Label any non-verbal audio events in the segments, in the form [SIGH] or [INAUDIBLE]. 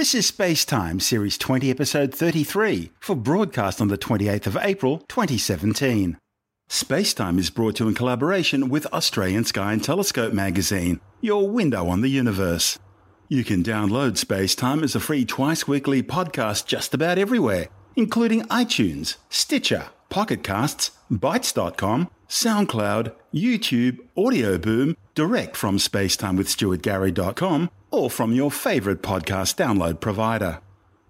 This is Space Time, Series 20, Episode 33, for broadcast on the 28th of April 2017. Space Time is brought to you in collaboration with Australian Sky and Telescope magazine, your window on the universe. You can download Space Time as a free twice weekly podcast just about everywhere, including iTunes, Stitcher, Pocket Casts, Bitesz.com, SoundCloud, YouTube, Audio Boom, direct from spacetimewithstuartgary.com, or from your favourite podcast download provider.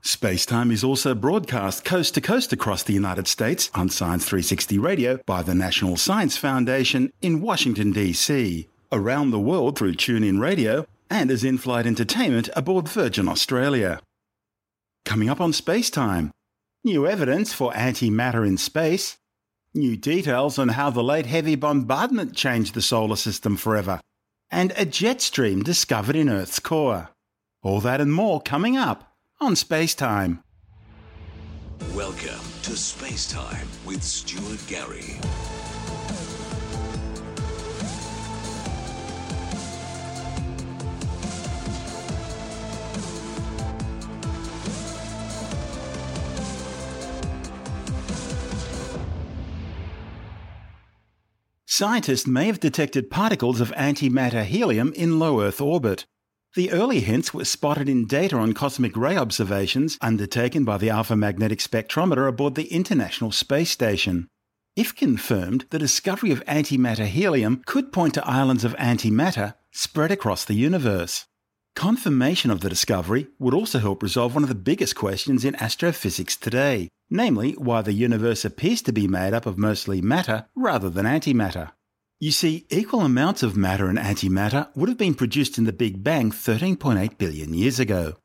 Spacetime is also broadcast coast to coast across the United States on Science 360 Radio by the National Science Foundation in Washington, D.C., around the world through TuneIn Radio, and as in flight entertainment aboard Virgin Australia. Coming up on Spacetime new evidence for antimatter in space, new details on how the late heavy bombardment changed the solar system forever and a jet stream discovered in Earth's core. All that and more coming up on Space Time. Welcome to Space Time with Stuart Gary. Scientists may have detected particles of antimatter helium in low Earth orbit. The early hints were spotted in data on cosmic ray observations undertaken by the Alpha Magnetic Spectrometer aboard the International Space Station. If confirmed, the discovery of antimatter helium could point to islands of antimatter spread across the universe. Confirmation of the discovery would also help resolve one of the biggest questions in astrophysics today namely, why the universe appears to be made up of mostly matter rather than antimatter. You see, equal amounts of matter and antimatter would have been produced in the Big Bang 13.8 billion years ago.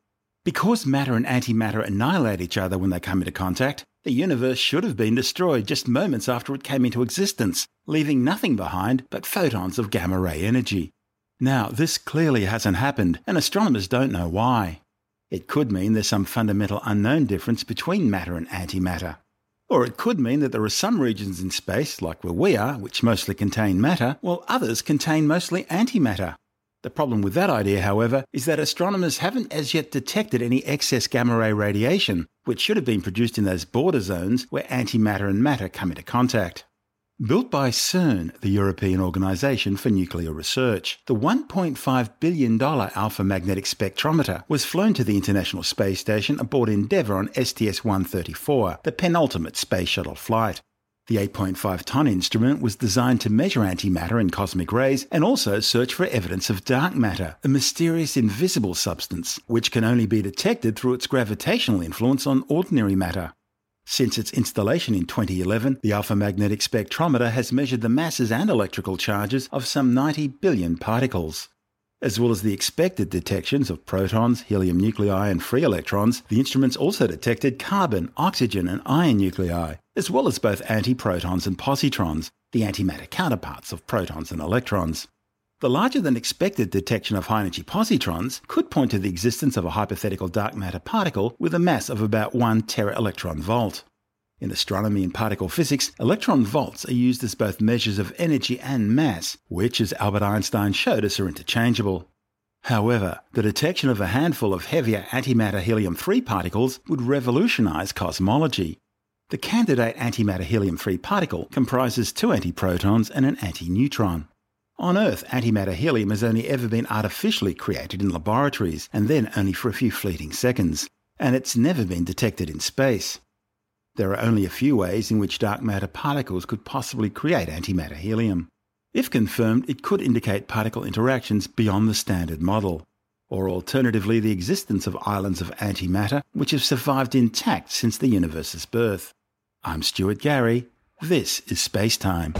Because matter and antimatter annihilate each other when they come into contact, the universe should have been destroyed just moments after it came into existence, leaving nothing behind but photons of gamma ray energy. Now, this clearly hasn't happened, and astronomers don't know why. It could mean there's some fundamental unknown difference between matter and antimatter. Or it could mean that there are some regions in space, like where we are, which mostly contain matter, while others contain mostly antimatter. The problem with that idea, however, is that astronomers haven't as yet detected any excess gamma ray radiation, which should have been produced in those border zones where antimatter and matter come into contact. Built by CERN, the European Organisation for Nuclear Research, the $1.5 billion Alpha Magnetic Spectrometer was flown to the International Space Station aboard Endeavour on STS 134, the penultimate space shuttle flight. The 8.5 ton instrument was designed to measure antimatter and cosmic rays and also search for evidence of dark matter, a mysterious invisible substance which can only be detected through its gravitational influence on ordinary matter. Since its installation in 2011, the Alpha Magnetic Spectrometer has measured the masses and electrical charges of some 90 billion particles. As well as the expected detections of protons, helium nuclei, and free electrons, the instruments also detected carbon, oxygen, and iron nuclei, as well as both antiprotons and positrons, the antimatter counterparts of protons and electrons. The larger than expected detection of high energy positrons could point to the existence of a hypothetical dark matter particle with a mass of about 1 tera-electron volt. In astronomy and particle physics, electron volts are used as both measures of energy and mass, which, as Albert Einstein showed us, are interchangeable. However, the detection of a handful of heavier antimatter helium 3 particles would revolutionize cosmology. The candidate antimatter helium 3 particle comprises two antiprotons and an antineutron. On Earth, antimatter helium has only ever been artificially created in laboratories, and then only for a few fleeting seconds, and it's never been detected in space. There are only a few ways in which dark matter particles could possibly create antimatter helium. If confirmed, it could indicate particle interactions beyond the standard model, or alternatively, the existence of islands of antimatter which have survived intact since the universe's birth. I'm Stuart Gary. This is Space Time.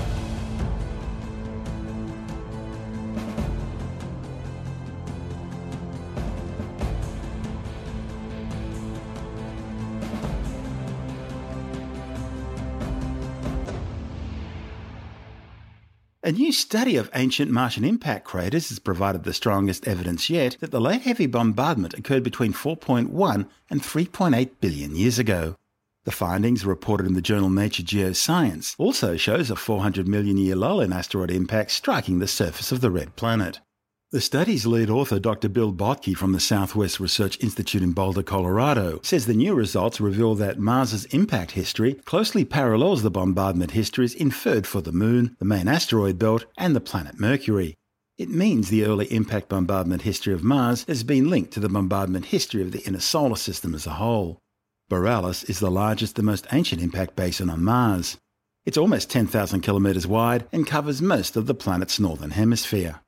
A new study of ancient Martian impact craters has provided the strongest evidence yet that the late heavy bombardment occurred between 4.1 and 3.8 billion years ago. The findings, reported in the journal Nature Geoscience, also shows a 400 million year lull in asteroid impacts striking the surface of the red planet. The study's lead author, Dr. Bill Bottke from the Southwest Research Institute in Boulder, Colorado, says the new results reveal that Mars's impact history closely parallels the bombardment histories inferred for the Moon, the main asteroid belt, and the planet Mercury. It means the early impact bombardment history of Mars has been linked to the bombardment history of the inner solar system as a whole. Borealis is the largest and most ancient impact basin on Mars. It's almost 10,000 kilometres wide and covers most of the planet's northern hemisphere.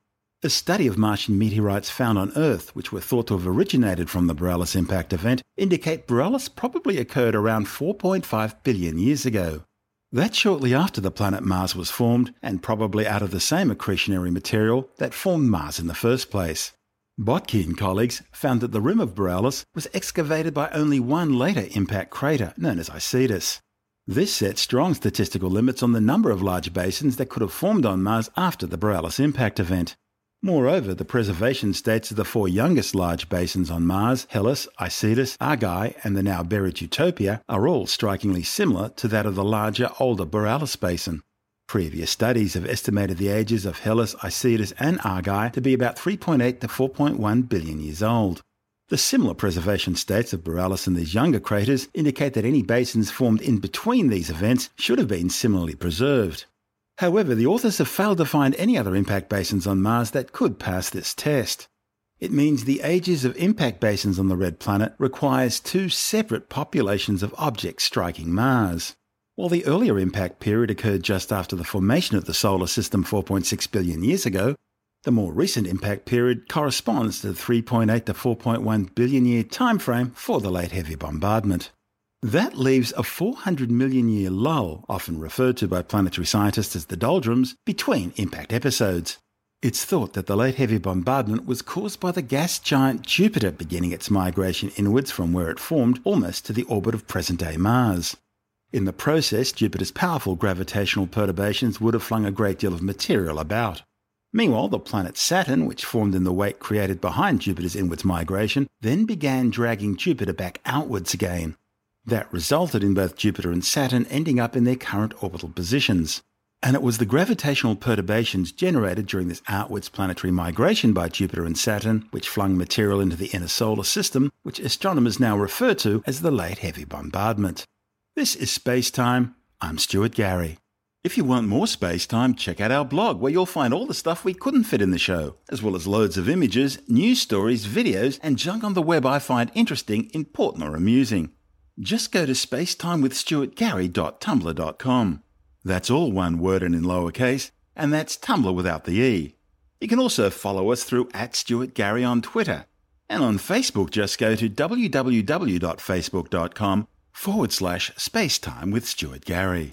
A study of Martian meteorites found on Earth, which were thought to have originated from the Borealis impact event, indicate Borealis probably occurred around 4.5 billion years ago. That's shortly after the planet Mars was formed, and probably out of the same accretionary material that formed Mars in the first place. Bottke and colleagues found that the rim of Borealis was excavated by only one later impact crater, known as Isidis. This set strong statistical limits on the number of large basins that could have formed on Mars after the Borealis impact event. Moreover, the preservation states of the four youngest large basins on Mars, Hellas, Isidis, Argyre, and the now buried Utopia, are all strikingly similar to that of the larger, older Borealis basin. Previous studies have estimated the ages of Hellas, Isidis, and Argyre to be about 3.8 to 4.1 billion years old. The similar preservation states of Borealis and these younger craters indicate that any basins formed in between these events should have been similarly preserved. However, the authors have failed to find any other impact basins on Mars that could pass this test. It means the ages of impact basins on the red planet requires two separate populations of objects striking Mars. While the earlier impact period occurred just after the formation of the solar system 4.6 billion years ago, the more recent impact period corresponds to the 3.8 to 4.1 billion year timeframe for the late heavy bombardment. That leaves a 400 million year lull, often referred to by planetary scientists as the doldrums, between impact episodes. It's thought that the late heavy bombardment was caused by the gas giant Jupiter beginning its migration inwards from where it formed almost to the orbit of present day Mars. In the process, Jupiter's powerful gravitational perturbations would have flung a great deal of material about. Meanwhile, the planet Saturn, which formed in the wake created behind Jupiter's inwards migration, then began dragging Jupiter back outwards again, that resulted in both Jupiter and Saturn ending up in their current orbital positions. And it was the gravitational perturbations generated during this outwards planetary migration by Jupiter and Saturn which flung material into the inner solar system, which astronomers now refer to as the Late Heavy Bombardment. This is Space Time. I'm Stuart Gary. If you want more space time, check out our blog where you'll find all the stuff we couldn't fit in the show, as well as loads of images, news stories, videos, and junk on the web I find interesting, important, or amusing just go to spacetimewithstuartgary.tumblr.com. That's all one word and in lowercase, and that's Tumblr without the E. You can also follow us through at Stuart Gary on Twitter. And on Facebook, just go to www.facebook.com forward slash spacetime with Stuart Gary.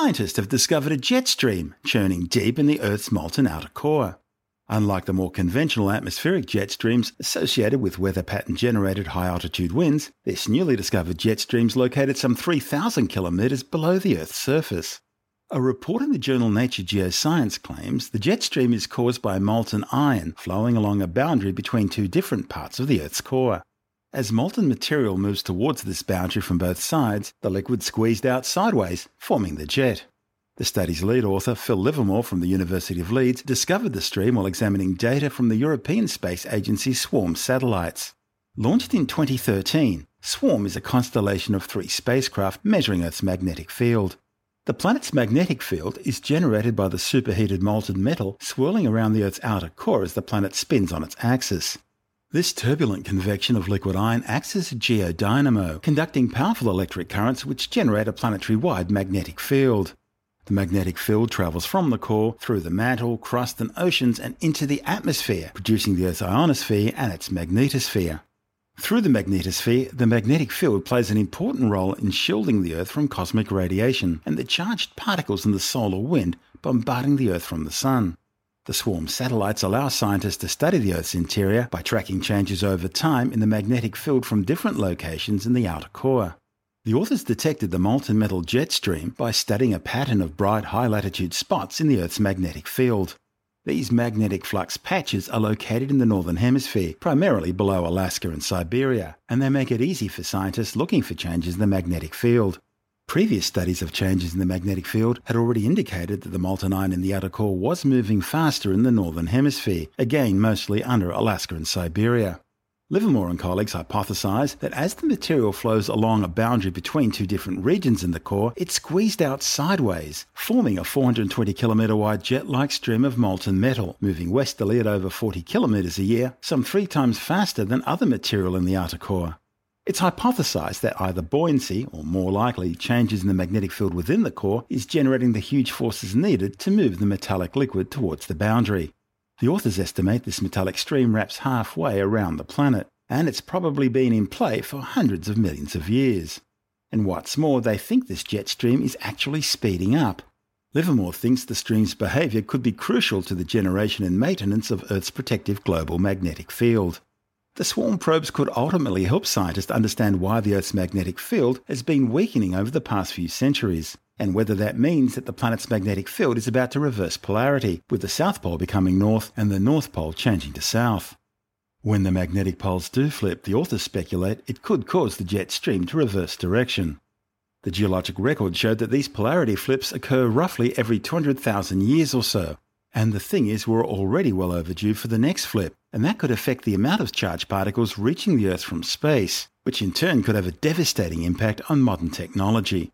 Scientists have discovered a jet stream churning deep in the Earth's molten outer core. Unlike the more conventional atmospheric jet streams associated with weather pattern generated high altitude winds, this newly discovered jet stream is located some 3,000 kilometres below the Earth's surface. A report in the journal Nature Geoscience claims the jet stream is caused by molten iron flowing along a boundary between two different parts of the Earth's core. As molten material moves towards this boundary from both sides, the liquid squeezed out sideways, forming the jet. The study's lead author, Phil Livermore from the University of Leeds, discovered the stream while examining data from the European Space Agency's SWARM satellites. Launched in 2013, SWARM is a constellation of three spacecraft measuring Earth's magnetic field. The planet's magnetic field is generated by the superheated molten metal swirling around the Earth's outer core as the planet spins on its axis. This turbulent convection of liquid iron acts as a geodynamo, conducting powerful electric currents which generate a planetary wide magnetic field. The magnetic field travels from the core through the mantle, crust, and oceans and into the atmosphere, producing the Earth's ionosphere and its magnetosphere. Through the magnetosphere, the magnetic field plays an important role in shielding the Earth from cosmic radiation and the charged particles in the solar wind bombarding the Earth from the Sun. The swarm satellites allow scientists to study the Earth's interior by tracking changes over time in the magnetic field from different locations in the outer core. The authors detected the molten metal jet stream by studying a pattern of bright high latitude spots in the Earth's magnetic field. These magnetic flux patches are located in the Northern Hemisphere, primarily below Alaska and Siberia, and they make it easy for scientists looking for changes in the magnetic field. Previous studies of changes in the magnetic field had already indicated that the molten iron in the outer core was moving faster in the Northern Hemisphere, again mostly under Alaska and Siberia. Livermore and colleagues hypothesise that as the material flows along a boundary between two different regions in the core, it squeezed out sideways, forming a 420 kilometre wide jet like stream of molten metal, moving westerly at over 40 kilometres a year, some three times faster than other material in the outer core. It's hypothesized that either buoyancy, or more likely changes in the magnetic field within the core, is generating the huge forces needed to move the metallic liquid towards the boundary. The authors estimate this metallic stream wraps halfway around the planet, and it's probably been in play for hundreds of millions of years. And what's more, they think this jet stream is actually speeding up. Livermore thinks the stream's behaviour could be crucial to the generation and maintenance of Earth's protective global magnetic field. The swarm probes could ultimately help scientists understand why the Earth's magnetic field has been weakening over the past few centuries and whether that means that the planet's magnetic field is about to reverse polarity, with the South Pole becoming north and the North Pole changing to south. When the magnetic poles do flip, the authors speculate it could cause the jet stream to reverse direction. The geologic record showed that these polarity flips occur roughly every 200,000 years or so. And the thing is, we're already well overdue for the next flip, and that could affect the amount of charged particles reaching the Earth from space, which in turn could have a devastating impact on modern technology.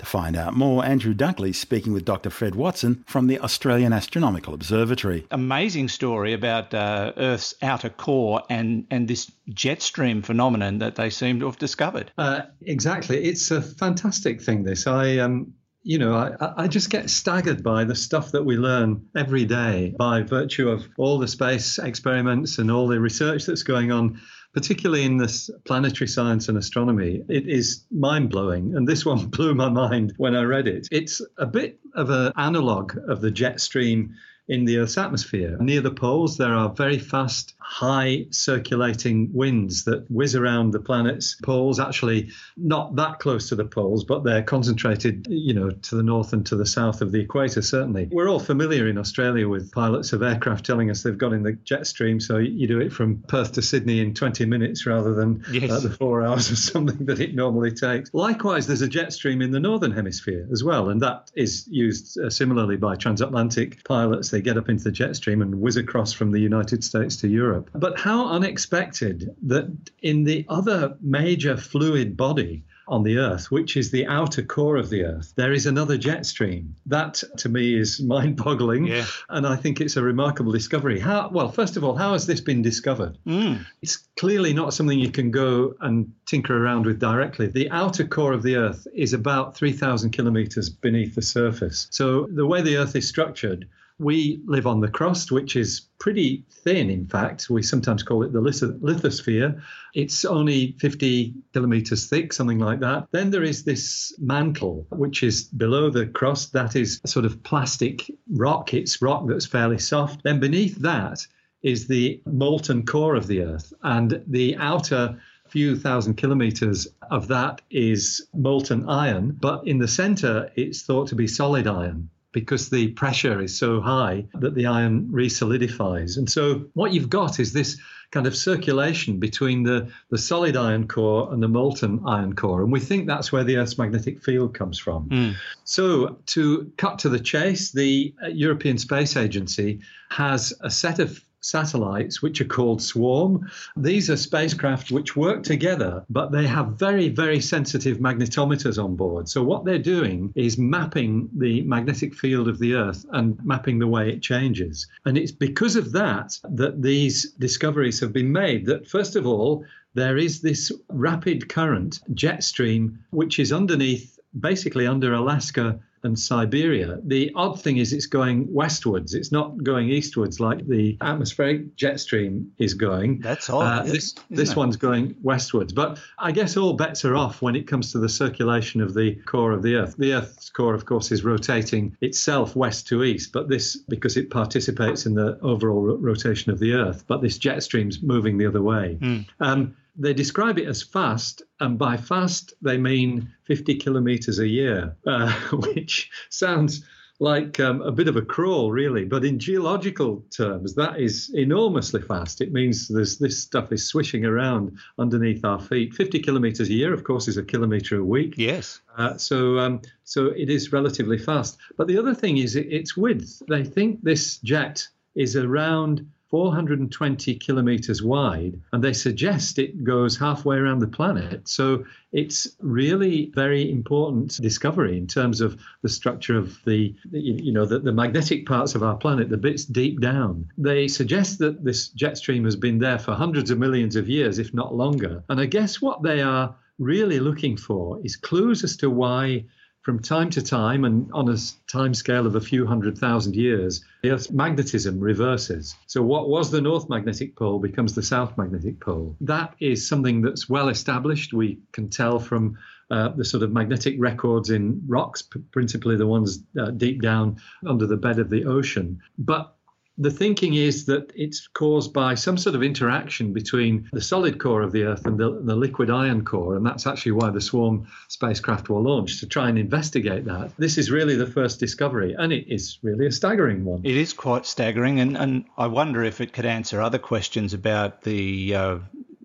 To find out more, Andrew Dunkley speaking with Dr. Fred Watson from the Australian Astronomical Observatory. Amazing story about uh, Earth's outer core and, and this jet stream phenomenon that they seem to have discovered. Uh, exactly. It's a fantastic thing, this. I um, you know, I, I just get staggered by the stuff that we learn every day by virtue of all the space experiments and all the research that's going on particularly in this planetary science and astronomy, it is mind blowing. And this [LAUGHS] one blew my mind when I read it. It's a bit of an analog of the jet stream in the Earth's atmosphere. Near the poles, there are very fast, high circulating winds that whiz around the planet's poles, actually not that close to the poles, but they're concentrated, you know, to the north and to the south of the equator, certainly. We're all familiar in Australia with pilots of aircraft telling us they've got in the jet stream, so you do it from Perth to Sydney in 20 minutes rather than yes. uh, the four hours or something that it normally takes. Likewise, there's a jet stream in the northern hemisphere as well, and that is used uh, similarly by transatlantic pilots. They they get up into the jet stream and whiz across from the United States to Europe. But how unexpected that in the other major fluid body, on the Earth, which is the outer core of the Earth, there is another jet stream. That to me is mind boggling. Yeah. And I think it's a remarkable discovery. How, well, first of all, how has this been discovered? Mm. It's clearly not something you can go and tinker around with directly. The outer core of the Earth is about 3,000 kilometers beneath the surface. So the way the Earth is structured, we live on the crust, which is pretty thin, in fact. We sometimes call it the lithosphere. It's only 50 kilometers thick, something like that. Then there is this mantle, which is below the crust. That is sort of plastic rock. It's rock that's fairly soft. Then beneath that is the molten core of the Earth. And the outer few thousand kilometers of that is molten iron. But in the center, it's thought to be solid iron because the pressure is so high that the iron resolidifies. And so what you've got is this kind of circulation between the, the solid iron core and the molten iron core. And we think that's where the Earth's magnetic field comes from. Mm. So, to cut to the chase, the European Space Agency has a set of satellites, which are called Swarm. These are spacecraft which work together, but they have very, very sensitive magnetometers on board. So, what they're doing is mapping the magnetic field of the Earth and mapping the way it changes. And it's because of that that these discoveries have been made. That, first of all, there is this rapid current jet stream which is underneath, basically under Alaska and Siberia. The odd thing is it's going westwards. It's not going eastwards like the atmospheric jet stream is going. That's odd. Uh, this this it? one's going westwards. But I guess all bets are off when it comes to the circulation of the core of the Earth. The Earth's core, of course, is rotating itself west to east, but this because it participates in the overall ro- rotation of the Earth. But this jet stream's moving the other way. Mm. Um, they describe it as fast, and by fast they mean 50 kilometers a year, uh, [LAUGHS] which sounds like um, a bit of a crawl, really. But in geological terms, that is enormously fast. It means there's, this stuff is swishing around underneath our feet. 50 kilometers a year, of course, is a kilometer a week. Yes. Uh, so, um, so it is relatively fast. But the other thing is its width. They think this jet is around 420 kilometers wide, and they suggest it goes halfway around the planet. So it's really very important discovery in terms of the structure of the, you know, the, the magnetic parts of our planet, the bits deep down. They suggest that this jet stream has been there for hundreds of millions of years, if not longer. And I guess what they are really looking for is clues as to why from time to time and on a time scale of a few hundred thousand years, the Earth's magnetism reverses. So, what was the North Magnetic Pole becomes the South Magnetic Pole. That is something that's well established. We can tell from uh, the sort of magnetic records in rocks, principally the ones uh, deep down under the bed of the ocean. But the thinking is that it's caused by some sort of interaction between the solid core of the Earth and the, the, liquid iron core. And that's actually why the Swarm spacecraft were launched to try and investigate that. This is really the first discovery, and it is really a staggering one. It is quite staggering. And, and I wonder if it could answer other questions about the uh,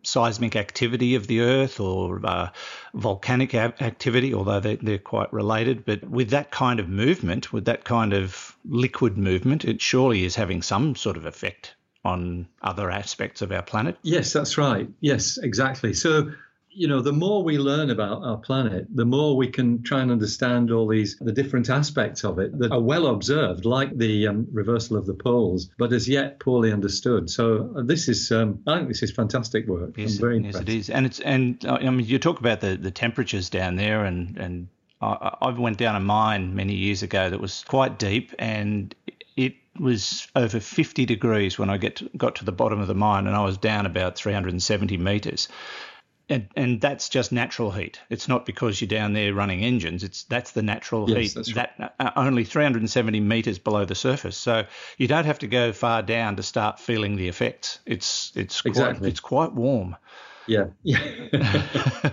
seismic activity of the Earth or uh, volcanic activity, although they, they're quite related. But with that kind of movement, with that kind of liquid movement, it surely is having some sort of effect on other aspects of our planet. Yes, that's right. Yes, exactly. So you know, the more we learn about our planet, the more we can try and understand all these the different aspects of it that are well observed, like the um, reversal of the poles, but as yet poorly understood. So uh, this is, um, I think, this is fantastic work. Yes, I'm very yes, it is, and it's and uh, I mean, you talk about the the temperatures down there, and and I, I went down a mine many years ago that was quite deep, and it was over 50 degrees when I get to, got to the bottom of the mine, and I was down about 370 meters and and that's just natural heat. It's not because you're down there running engines. It's that's the natural yes, heat. Right. That uh, only 370 meters below the surface, so you don't have to go far down to start feeling the effects. It's it's exactly. quite it's quite warm. Yeah, yeah. [LAUGHS]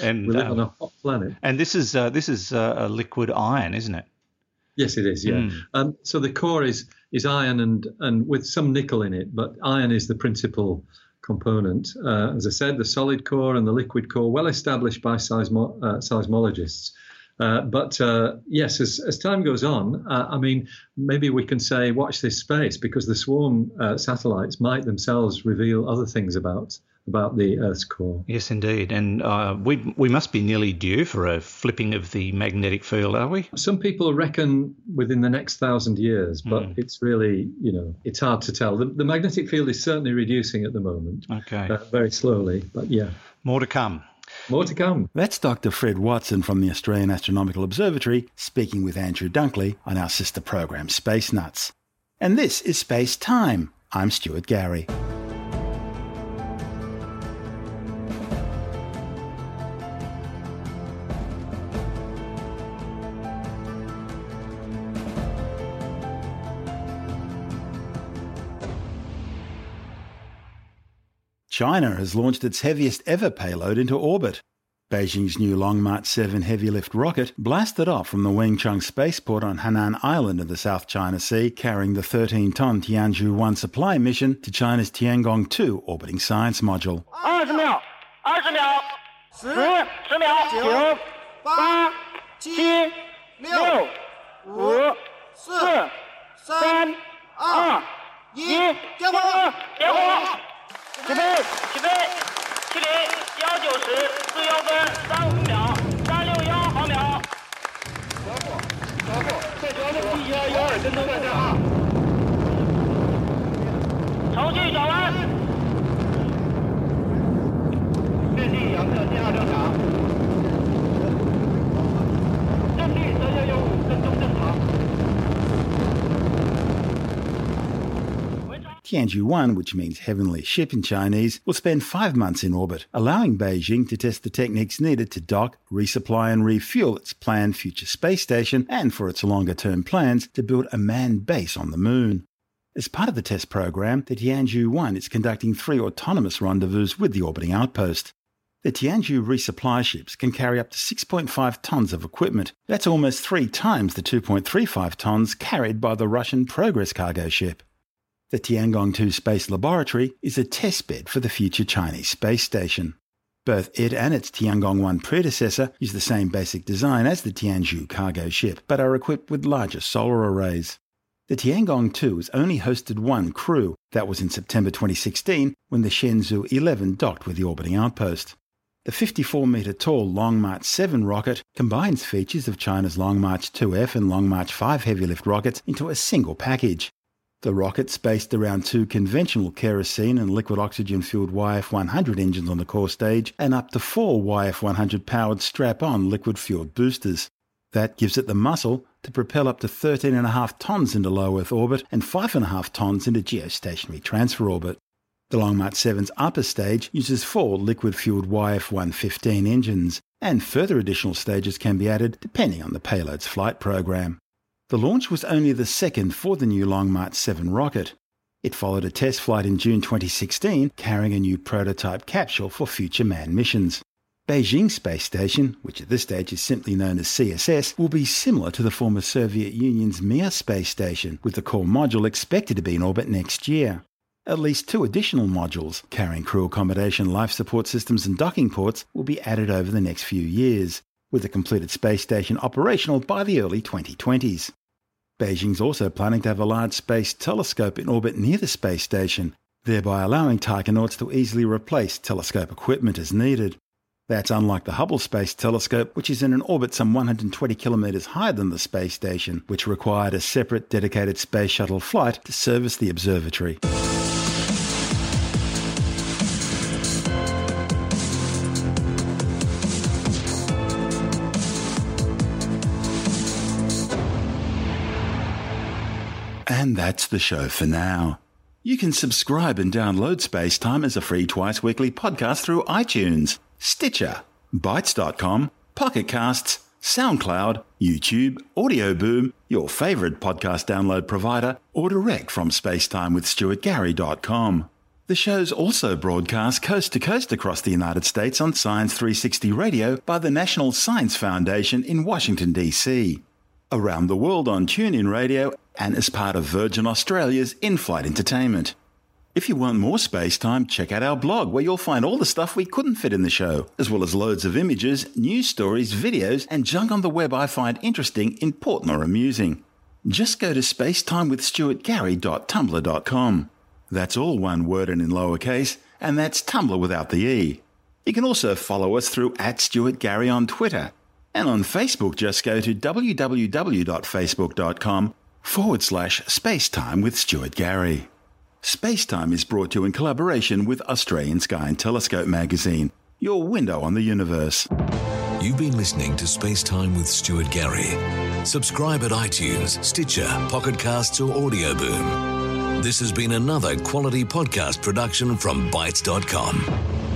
and we live um, on a hot planet. And this is uh, this is uh, a liquid iron, isn't it? Yes, it is. Yeah. Mm. Um, so the core is is iron and and with some nickel in it, but iron is the principal component. Uh, as I said, the solid core and the liquid core, well established by seismo- uh, seismologists. Uh, but uh, yes, as, as, time goes on, uh, I mean, maybe we can say, watch this space because the swarm uh, satellites might themselves reveal other things about about the Earth's core. Yes, indeed. And uh, we, we must be nearly due for a flipping of the magnetic field, are we? Some people reckon within the next thousand years, but mm. it's really, you know, it's hard to tell. The, the, magnetic field is certainly reducing at the moment. Okay. Uh, very slowly, but yeah. More to come. More to come. That's Dr. Fred Watson from the Australian Astronomical Observatory speaking with Andrew Dunkley on our sister program, Space Nuts. And this is Space Time. I'm Stuart Gary. China has launched its heaviest ever payload into orbit. Beijing's new Long March 7 heavy lift rocket blasted off from the Wenchang spaceport on Hainan Island in the South China Sea, carrying the 13 ton Tianzhou 1 supply mission to China's Tiangong 2 orbiting science module. 20秒 ,20 秒 ,10, 秒 ,9,8,7,6,5,4,3,2,1, 点火！点火！起飞！起飞！七零！幺九十四幺分三五秒，三六幺毫秒。加速！加速！再加速！一幺幺二跟踪在下啊！程序转弯。阵地扬克信号正常。Tianzhou 1, which means heavenly ship in Chinese, will spend five months in orbit, allowing Beijing to test the techniques needed to dock, resupply, and refuel its planned future space station and for its longer term plans to build a manned base on the moon. As part of the test program, the Tianzhou 1 is conducting three autonomous rendezvous with the orbiting outpost. The Tianzhou resupply ships can carry up to 6.5 tonnes of equipment. That's almost three times the 2.35 tonnes carried by the Russian Progress cargo ship. The Tiangong 2 Space Laboratory is a testbed for the future Chinese space station. Both it and its Tiangong 1 predecessor use the same basic design as the Tianzhou cargo ship, but are equipped with larger solar arrays. The Tiangong 2 has only hosted one crew. That was in September 2016 when the Shenzhou 11 docked with the orbiting outpost. The 54 metre tall Long March 7 rocket combines features of China's Long March 2F and Long March 5 heavy lift rockets into a single package. The rocket, spaced around two conventional kerosene and liquid oxygen fueled YF100 engines on the core stage and up to four YF100 powered strap on liquid fueled boosters. That gives it the muscle to propel up to 13.5 tonnes into low Earth orbit and 5.5 tonnes into geostationary transfer orbit. The Long March 7's upper stage uses four liquid fueled YF115 engines, and further additional stages can be added depending on the payload's flight program. The launch was only the second for the new Long March 7 rocket. It followed a test flight in June 2016 carrying a new prototype capsule for future manned missions. Beijing Space Station, which at this stage is simply known as CSS, will be similar to the former Soviet Union's Mir space station, with the core module expected to be in orbit next year. At least two additional modules, carrying crew accommodation, life support systems, and docking ports, will be added over the next few years, with the completed space station operational by the early 2020s. Beijing's also planning to have a large space telescope in orbit near the space station, thereby allowing taikonauts to easily replace telescope equipment as needed. That's unlike the Hubble Space Telescope, which is in an orbit some 120 kilometres higher than the space station, which required a separate dedicated space shuttle flight to service the observatory. And that's the show for now. You can subscribe and download Spacetime as a free twice weekly podcast through iTunes, Stitcher, Bitesz.com, Pocket Casts, SoundCloud, YouTube, Audio Boom, your favorite podcast download provider, or direct from spacetimewithstuartgary.com. The show's also broadcast coast to coast across the United States on Science 360 Radio by the National Science Foundation in Washington, D.C. Around the world on TuneIn Radio and as part of Virgin Australia's in flight entertainment. If you want more space time, check out our blog where you'll find all the stuff we couldn't fit in the show, as well as loads of images, news stories, videos, and junk on the web I find interesting, important, or amusing. Just go to spacetimewithstuartgary.tumblr.com. That's all one word and in lowercase, and that's Tumblr without the E. You can also follow us through at Stuart Gary on Twitter. And on Facebook, just go to www.facebook.com forward slash spacetime with Stuart Gary. Spacetime is brought to you in collaboration with Australian Sky and Telescope magazine, your window on the universe. You've been listening to Spacetime with Stuart Gary. Subscribe at iTunes, Stitcher, Pocket Casts, or Audio Boom. This has been another quality podcast production from Bitesz.com.